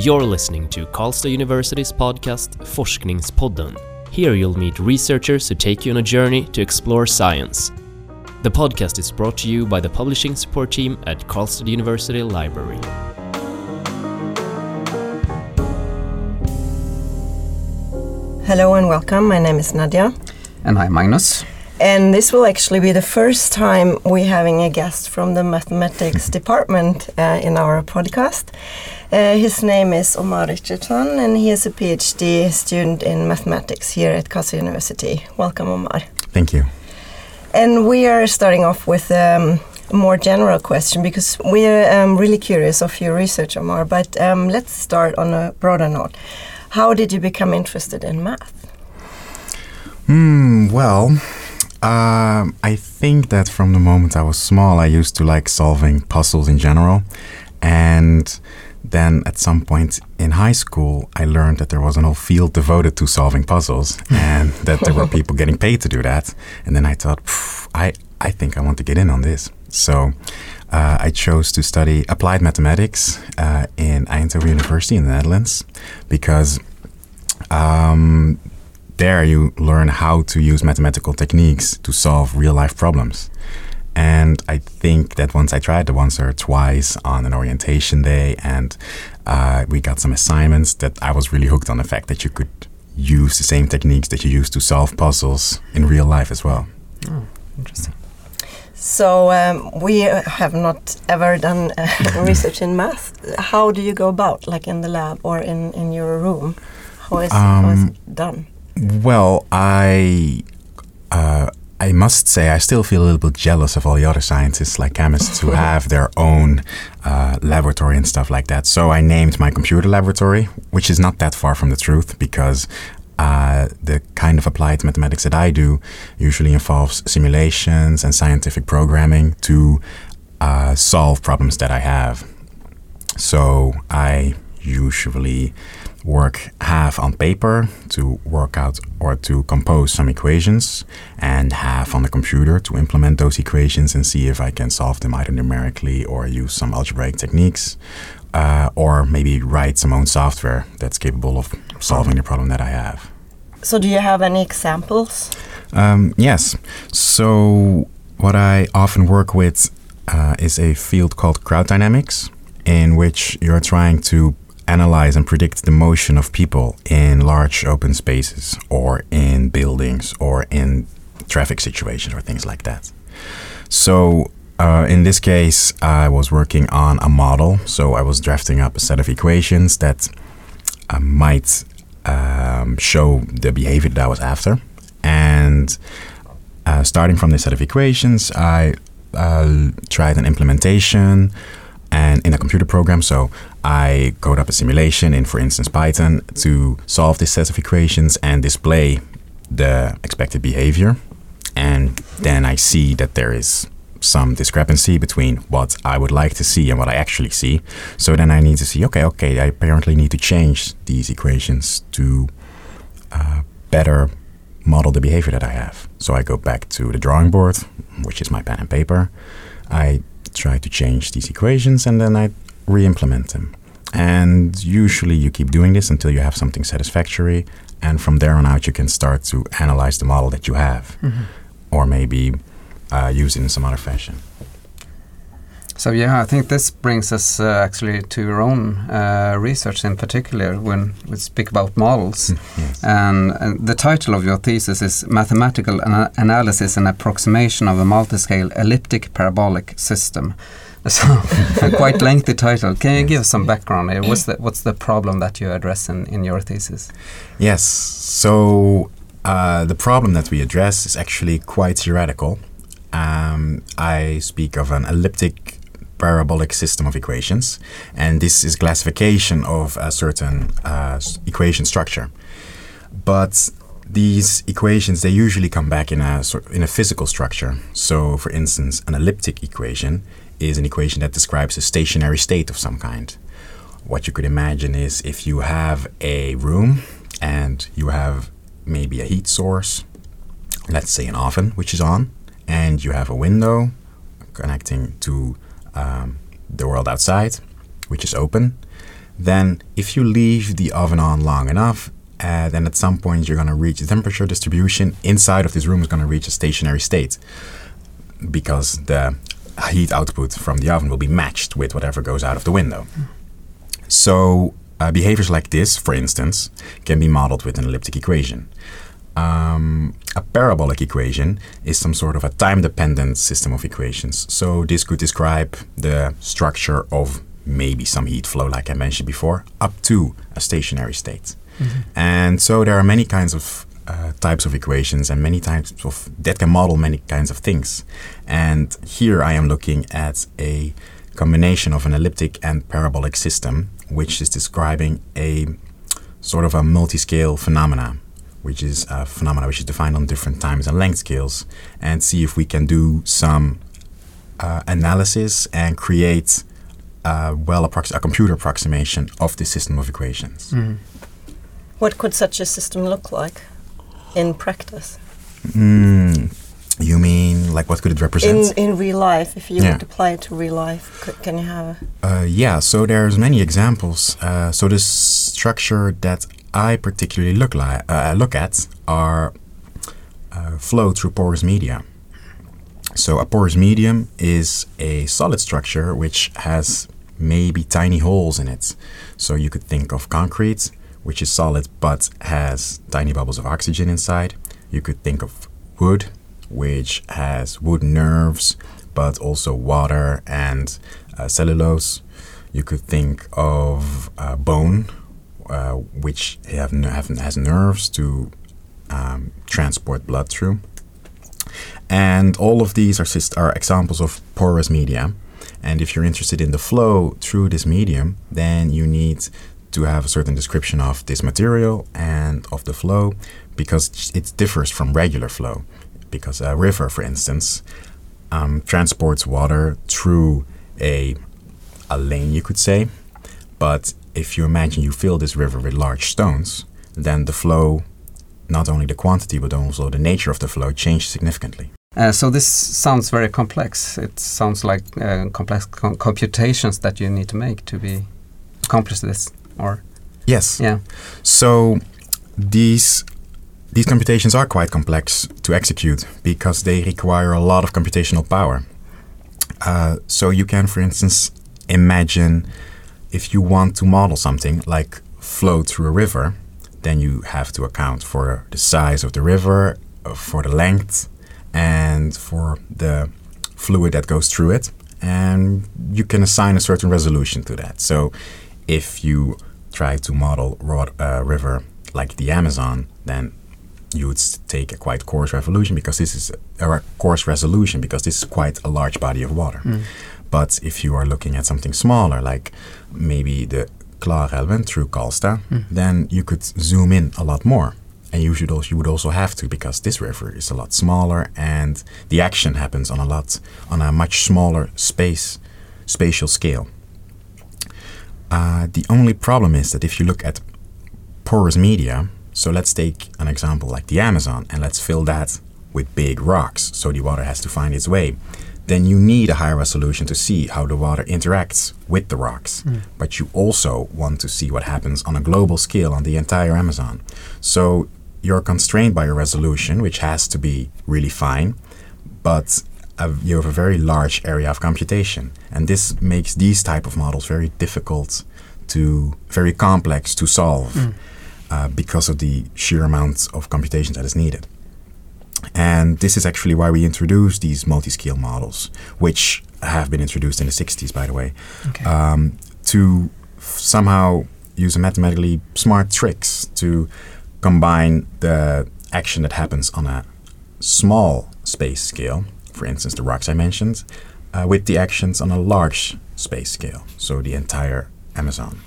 You're listening to Karlstad University's podcast Forskningspodden. Here you'll meet researchers who take you on a journey to explore science. The podcast is brought to you by the publishing support team at Karlstad University Library. Hello and welcome. My name is Nadia. And I'm Magnus. And this will actually be the first time we're having a guest from the mathematics department uh, in our podcast. Uh, his name is Omar Richardson, and he is a PhD student in mathematics here at Karlstad University. Welcome, Omar. Thank you. And we are starting off with um, a more general question because we're um, really curious of your research, Omar. But um, let's start on a broader note. How did you become interested in math? Hmm, well, um, I think that from the moment I was small, I used to like solving puzzles in general. And then at some point in high school, I learned that there was an whole field devoted to solving puzzles and that there were people getting paid to do that. And then I thought, I, I think I want to get in on this. So uh, I chose to study applied mathematics uh, in Eindhoven University in the Netherlands because um, there you learn how to use mathematical techniques to solve real life problems. And I think that once I tried it once or twice on an orientation day, and uh, we got some assignments, that I was really hooked on the fact that you could use the same techniques that you use to solve puzzles in real life as well. Oh, interesting. So um, we have not ever done uh, research in math. How do you go about, like in the lab or in, in your room? How is, um, how is it done? Well, I uh, I must say I still feel a little bit jealous of all the other scientists, like chemists, who have their own uh, laboratory and stuff like that. So I named my computer laboratory, which is not that far from the truth, because uh, the kind of applied mathematics that I do usually involves simulations and scientific programming to uh, solve problems that I have. So I usually work half on paper to work out or to compose some equations, and half on the computer to implement those equations and see if I can solve them either numerically or use some algebraic techniques, uh, or maybe write some own software that's capable of solving the problem that I have. So, do you have any examples? Um, yes. So, what I often work with uh, is a field called crowd dynamics, in which you're trying to analyze and predict the motion of people in large open spaces or in buildings or in traffic situations or things like that. So, uh, in this case, I was working on a model. So, I was drafting up a set of equations that uh, might um, show the behavior that I was after. And uh, starting from this set of equations, I uh, tried an implementation and in a computer program. So I code up a simulation in, for instance, Python to solve this set of equations and display the expected behavior. And then I see that there is some discrepancy between what I would like to see and what I actually see. So then I need to see, okay, okay, I apparently need to change these equations to uh, better model the behavior that I have. So I go back to the drawing board, which is my pen and paper. I try to change these equations and then I re-implement them. And usually you keep doing this until you have something satisfactory and from there on out you can start to analyze the model that you have mm-hmm. or maybe uh, use it in some other fashion. So yeah, I think this brings us uh, actually to your own uh, research in particular when we speak about models. Hmm, yes. and, and, the title of your thesis is Mathematical Ana Analysis and Approximation of a Multiscale Elliptic Parabolic System. So a quite lengthy title. Can you give some background? What's the, what's the problem that you address in, in your thesis? Yes. So uh, the problem that we address is actually quite theoretical. Um, I speak of an elliptic parabolic system of equations, and this is classification of a certain uh, equation structure. But these equations they usually come back in a in a physical structure. So, for instance, an elliptic equation is an equation that describes a stationary state of some kind. What you could imagine is if you have a room and you have maybe a heat source, let's say an oven which is on, and you have a window connecting to um, the world outside, which is open, then if you leave the oven on long enough, uh, then at some point you're going to reach the temperature distribution inside of this room is going to reach a stationary state because the heat output from the oven will be matched with whatever goes out of the window. So uh, behaviors like this, for instance, can be modeled with an elliptic equation. Um, a parabolic equation is some sort of a time-dependent system of equations. So this could describe the structure of maybe some heat flow, like I mentioned before, up to a stationary state. And so there are many kinds of uh, types of equations and many types of that can model many kinds of things. And here I am looking at a combination of an elliptic and parabolic system, which is describing a sort of a multi-scale phenomena, which is a phenomena which is defined on different times and length scales, and see if we can do some uh, analysis and create uh, well approx- a computer approximation of this system of equations. What could such a system look like in practice? Mm, you mean like what could it represent? in in real life, if you Yeah. would apply it to real life, could, can you have a Uh, yeah, so there's many examples. Uh, so the structure that I particularly look li- uh, look at are uh, flow through porous media. So a porous medium is a solid structure which has maybe tiny holes in it. So you could think of concrete, which is solid but has tiny bubbles of oxygen inside. You could think of wood, which has wood nerves but also water and uh, cellulose. You could think of uh, bone, uh, which have, have has nerves to um, transport blood through. And all of these are, are examples of porous media. And if you're interested in the flow through this medium, then you need to have a certain description of this material and of the flow because it differs from regular flow. Because a river, for instance, um, transports water through a, a lane, you could say. But if you imagine you fill this river with large stones, then the flow, not only the quantity but also the nature of the flow, changes significantly. Uh, so this sounds very complex. It sounds like uh, complex com- computations that you need to make to be accomplish this. Or Yes. yeah, So these these computations are quite complex to execute because they require a lot of computational power. Uh, so you can, for instance, imagine if you want to model something like flow through a river, then you have to account for the size of the river, uh, for the length, and for the fluid that goes through it. And you can assign a certain resolution to that. So if you try to model a uh, river like the Amazon, then you would take a quite coarse resolution because this is a, coarse resolution because this is quite a large body of water. But if you are looking at something smaller, like maybe the Klarälven through Karlstad, then you could zoom in a lot more. And you should also you would also have to because this river is a lot smaller and the action happens on a lot on a much smaller space spatial scale. Uh, the only problem is that if you look at porous media, so let's take an example like the Amazon and let's fill that with big rocks, so the water has to find its way. Then you need a higher resolution to see how the water interacts with the rocks. But you also want to see what happens on a global scale on the entire Amazon. So you're constrained by your resolution, which has to be really fine, but uh, you have a very large area of computation, and this makes these type of models very difficult to, very complex to solve uh, because of the sheer amount of computation that is needed. And this is actually why we introduced these multi-scale models, which have been introduced in the 60s, by the way, okay. um, to f- somehow use mathematically smart tricks to combine the action that happens on a small space scale, for instance, the rocks I mentioned, uh, with the actions on a large space scale, so the entire Amazon.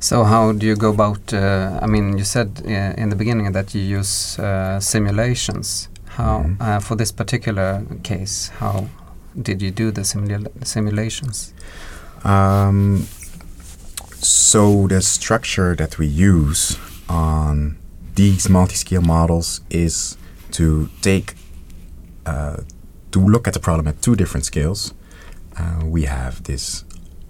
So how do you go about? Uh, I mean, you said uh, in the beginning that you use uh, simulations. How Mhm. uh, for this particular case? How did you do the simula- simulations? Um, so the structure that we use on these multi-scale models is to take uh, to look at the problem at two different scales. Uh, we have this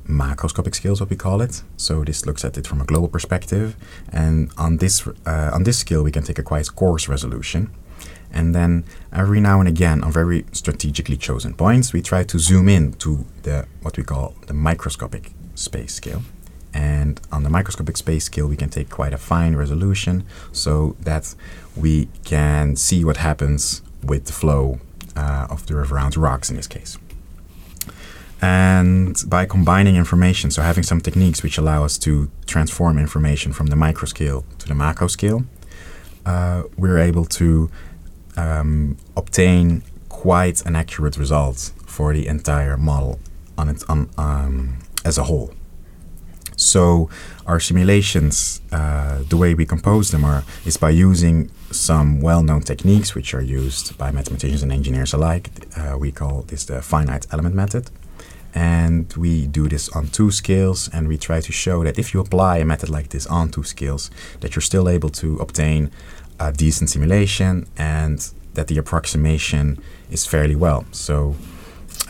macroscopic scale what we call it. So this looks at it from a global perspective, and on this uh, on this scale we can take a quite coarse resolution. And then every now and again, on very strategically chosen points, we try to zoom in to the what we call the microscopic space scale. And on the microscopic space scale, we can take quite a fine resolution so that we can see what happens with the flow uh, of the river around rocks in this case. And by combining information, so having some techniques which allow us to transform information from the micro scale to the macro scale, uh, we're able to um, obtain quite an accurate result for the entire model on its on, um, as a whole. So our simulations, uh, the way we compose them are is by using some well-known techniques which are used by mathematicians and engineers alike. Uh, we call this the finite element method. And we do this on two scales, and we try to show that if you apply a method like this on two scales, that you're still able to obtain a decent simulation and that the approximation is fairly well. So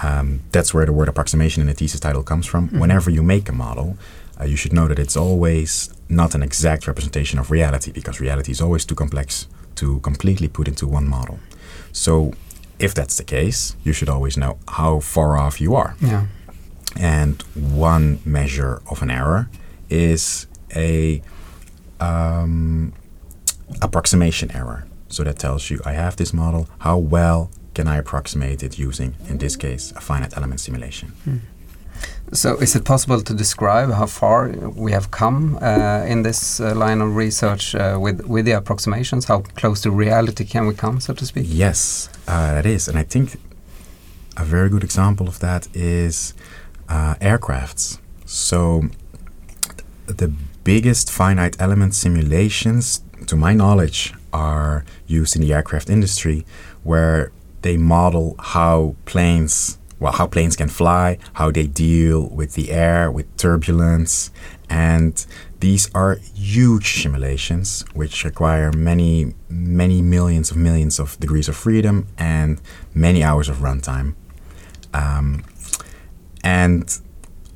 um, that's where the word approximation in the thesis title comes from. Mm-hmm. Whenever you make a model, uh, you should know that it's always not an exact representation of reality because reality is always too complex to completely put into one model. So, if that's the case, you should always know how far off you are. Yeah. And one measure of an error is a um, approximation error. So that tells you I have this model. How well can I approximate it using, in this case, a finite element simulation? So, is it possible to describe how far we have come uh, in this uh, line of research uh, with with the approximations? How close to reality can we come, so to speak? Yes, uh, that is, and I think a very good example of that is uh, aircrafts. So the biggest finite element simulations, to my knowledge, are used in the aircraft industry, where they model how planes well, how planes can fly, how they deal with the air, with turbulence, and these are huge simulations which require many, many millions of millions of degrees of freedom and many hours of runtime. Um, and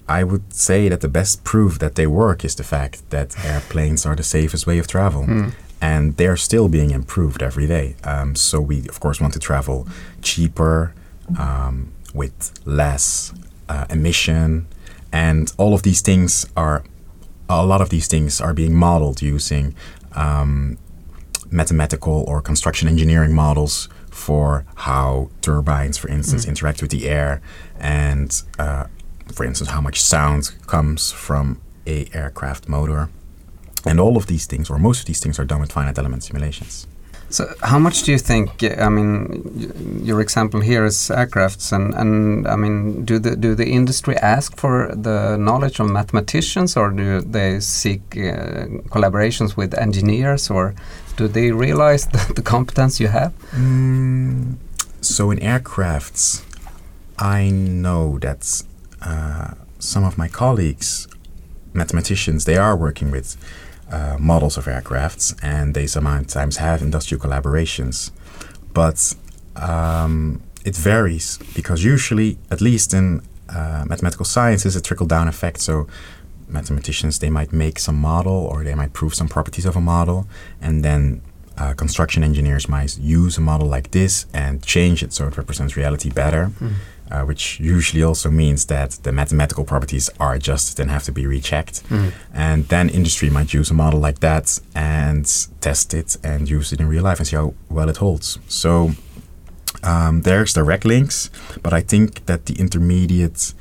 I would say that the best proof that they work is the fact that airplanes are the safest way of travel. Hmm. And they're still being improved every day. Um, so we, of course, want to travel cheaper, um, with less uh, emission, and all of these things are a lot of these things are being modeled using um, mathematical or construction engineering models for how turbines, for instance, interact with the air, and uh, for instance, how much sound comes from a aircraft motor. And all of these things, or most of these things, are done with finite element simulations. So, how much do you think? I mean, your example here is aircrafts, and, and I mean, do the do the industry ask for the knowledge of mathematicians, or do they seek uh, collaborations with engineers, or do they realize the, the competence you have? Mm, so in aircrafts, I know that uh, some of my colleagues, mathematicians, they are working with uh, models of aircrafts, and they sometimes have industrial collaborations. But um, it varies because usually, at least in uh, mathematical sciences, a trickle down effect. So mathematicians they might make some model or they might prove some properties of a model, and then uh, construction engineers might use a model like this and change it so it represents reality better. Uh, which usually also means that the mathematical properties are adjusted and have to be rechecked. And then industry might use a model like that and test it and use it in real life and see how well it holds. So um, there's direct links, but I think that the intermediate,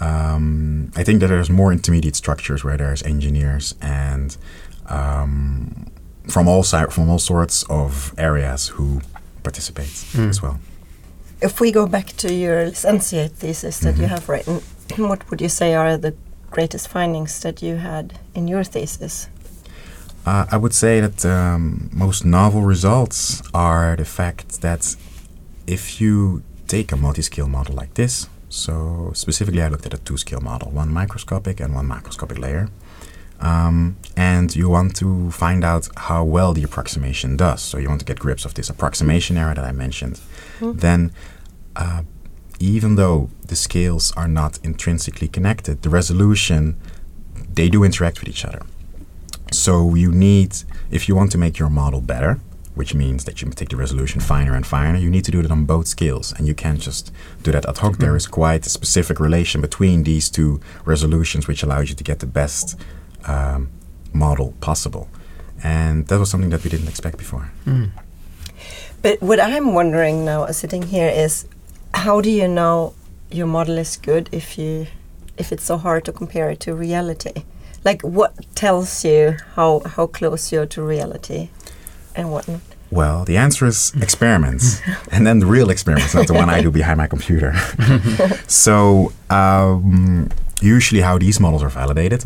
um, I think that there's more intermediate structures where there's engineers and um, from all si- from all sorts of areas who participate as well. If we go back to your licentiate thesis that you Mhm. have written, what would you say are the greatest findings that you had in your thesis? Uh, I would say that um, most novel results are the fact that if you take a multi-scale model like this, so specifically I looked at a two-scale model, one microscopic and one macroscopic layer, um, and you want to find out how well the approximation does. So you want to get grips of this approximation error that I mentioned. Then uh, even though the scales are not intrinsically connected, the resolution they do interact with each other. So you need, if you want to make your model better, which means that you take the resolution finer and finer, you need to do it on both scales, and you can't just do that ad hoc. There is quite a specific relation between these two resolutions, which allows you to get the best um, model possible. And that was something that we didn't expect before. But what I'm wondering now, uh, sitting here, is how do you know your model is good if you if it's so hard to compare it to reality? Like, what tells you how how close you're to reality, and what not? Well, the answer is experiments, and then the real experiments, not the one I do behind my computer. so, um, usually, how these models are validated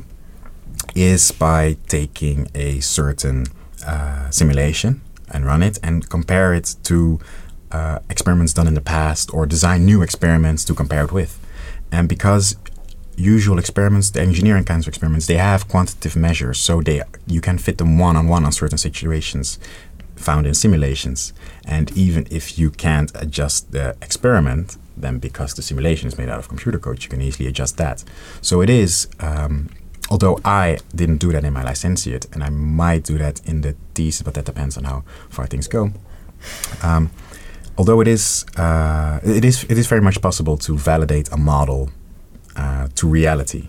is by taking a certain uh, simulation and run it and compare it to uh, experiments done in the past or design new experiments to compare it with. And because usual experiments, the engineering kinds of experiments, they have quantitative measures, so they you can fit them one on one on certain situations found in simulations. And even if you can't adjust the experiment, then because the simulation is made out of computer code, you can easily adjust that. So it is. Um, although I didn't do that in my licentiate, and I might do that in the thesis, but that depends on how far things go. Um, although it is, uh, it is, it is very much possible to validate a model uh, to reality,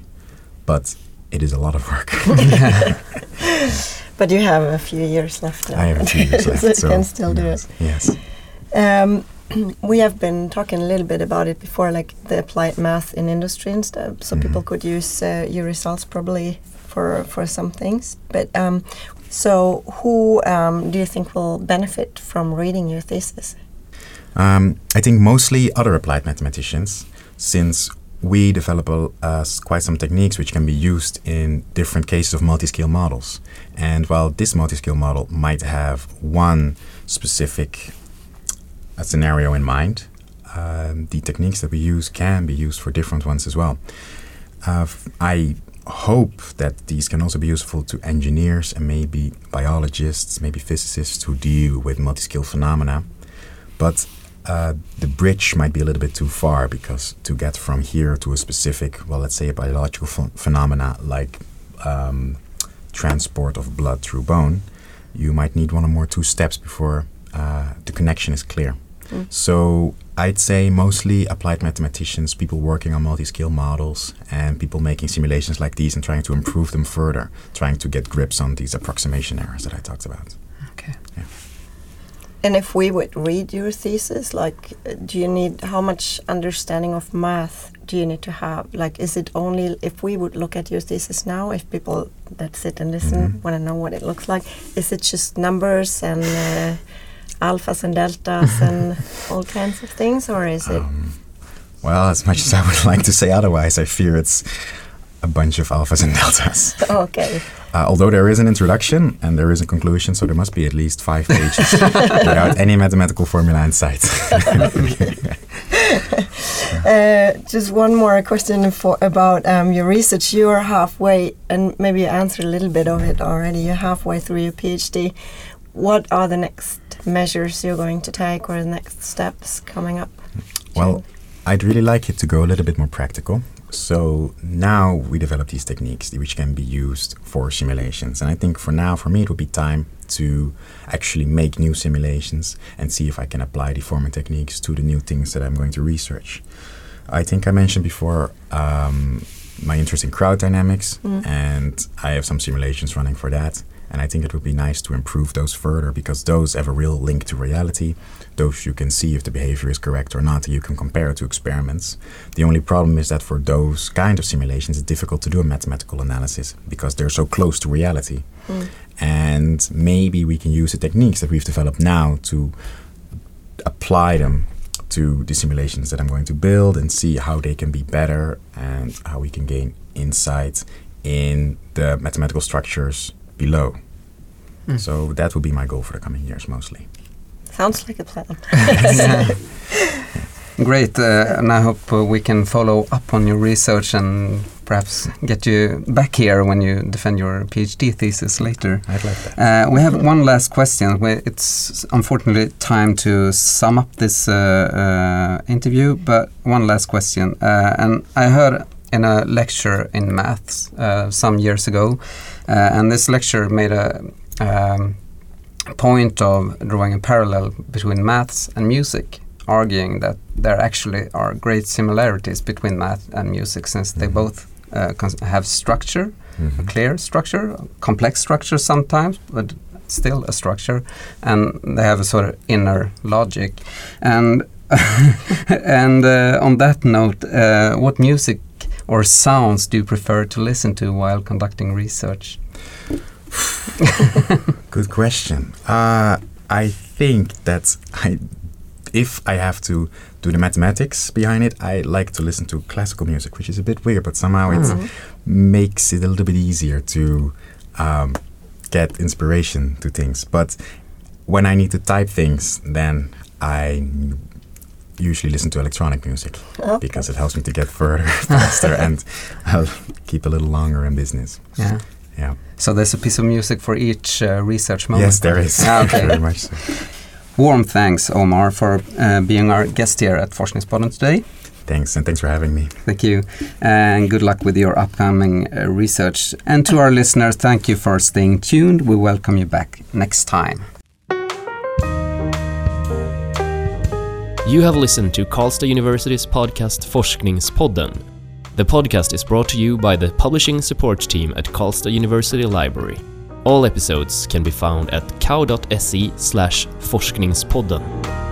but it is a lot of work. But you have a few years left. Now. I have a few years left, so you can still do it. Yes. Um, we have been talking a little bit about it before, like the applied math in industry and stuff. So Mhm. people could use uh, your results probably for for some things. But um, so who um, do you think will benefit from reading your thesis? Um, I think mostly other applied mathematicians, since we develop uh, quite some techniques which can be used in different cases of multi-scale models. And while this multi-scale model might have one specific uh, scenario in mind, um, the techniques that we use can be used for different ones as well. Uh, I hope that these can also be useful to engineers and maybe biologists, maybe physicists who deal with multi-scale phenomena. But uh, the bridge might be a little bit too far because to get from here to a specific, well, let's say a biological ph- phenomena like um, transport of blood through bone, you might need one or more two steps before uh, the connection is clear. Mm. So I'd say mostly applied mathematicians, people working on multi-scale models, and people making simulations like these and trying to improve them further, trying to get grips on these approximation errors that I talked about. Okay. Yeah. And if we would read your thesis, like, uh, do you need how much understanding of math do you need to have? Like, is it only if we would look at your thesis now, if people that sit and listen Mhm. want to know what it looks like, is it just numbers and uh, alphas and deltas and all kinds of things, or is it? Um, well, as much as I would like to say otherwise, I fear it's a bunch of alphas and deltas. Okay, Uh, although there is an introduction and there is a conclusion, so there must be at least five pages without any mathematical formula in sight. uh, just one more question for about um, your research. You are halfway, and maybe you answered a little bit of it already. You're halfway through your PhD. What are the next measures you're going to take, or the next steps coming up? well, I'd really like it to go a little bit more practical. So now we develop these techniques which can be used for simulations. And I think for now, for me, it would be time to actually make new simulations and see if I can apply the forming techniques to the new things that I'm going to research. I think I mentioned before um, my interest in crowd dynamics, Mm. and I have some simulations running for that. And I think it would be nice to improve those further because those have a real link to reality. Those you can see if the behavior is correct or not. You can compare it to experiments. The only problem is that for those kind of simulations, it's difficult to do a mathematical analysis because they're so close to reality. Mm. And maybe we can use the techniques that we've developed now to apply them to the simulations that I'm going to build and see how they can be better and how we can gain insight in the mathematical structures below. Mm. So that will be my goal for the coming years mostly. Sounds like a plan. Great, uh, and I hope uh, we can follow up on your research and perhaps get you back here when you defend your PhD thesis later. I'd like that. Uh, we have one last question. We- It's unfortunately time to sum up this uh, uh, interview, but one last question. Uh, and I heard in a lecture in maths uh, some years ago, uh, and this lecture made a um, point of drawing a parallel between maths and music, arguing that there actually are great similarities between math and music since they Mhm. both uh, have structure a Mhm. clear structure, complex structure sometimes, but still a structure, and they have a sort of inner logic. And and uh, on that note, uh, what music or sounds do you prefer to listen to while conducting research? Good question. Uh, I think that I, if I have to do the mathematics behind it, I like to listen to classical music, which is a bit weird, but somehow it Mm. makes it a little bit easier to um, get inspiration to things. But when I need to type things, then I usually listen to electronic music Okay. because it helps me to get further faster and I'll keep a little longer in business. Yeah. Yeah. So there's a piece of music for each uh, research moment. Yes, there is. Ah, okay. Very much so. Warm thanks, Omar, for uh, being our guest here at Forskningspodden today. Thanks, and thanks for having me. Thank you, and good luck with your upcoming uh, research. And to our listeners, thank you for staying tuned. We welcome you back next time. You have listened to Karlstad University's podcast Forskningspodden. The podcast is brought to you by the publishing support team at Karlstad University Library. All episodes can be found at kau.se slash forskningspodden.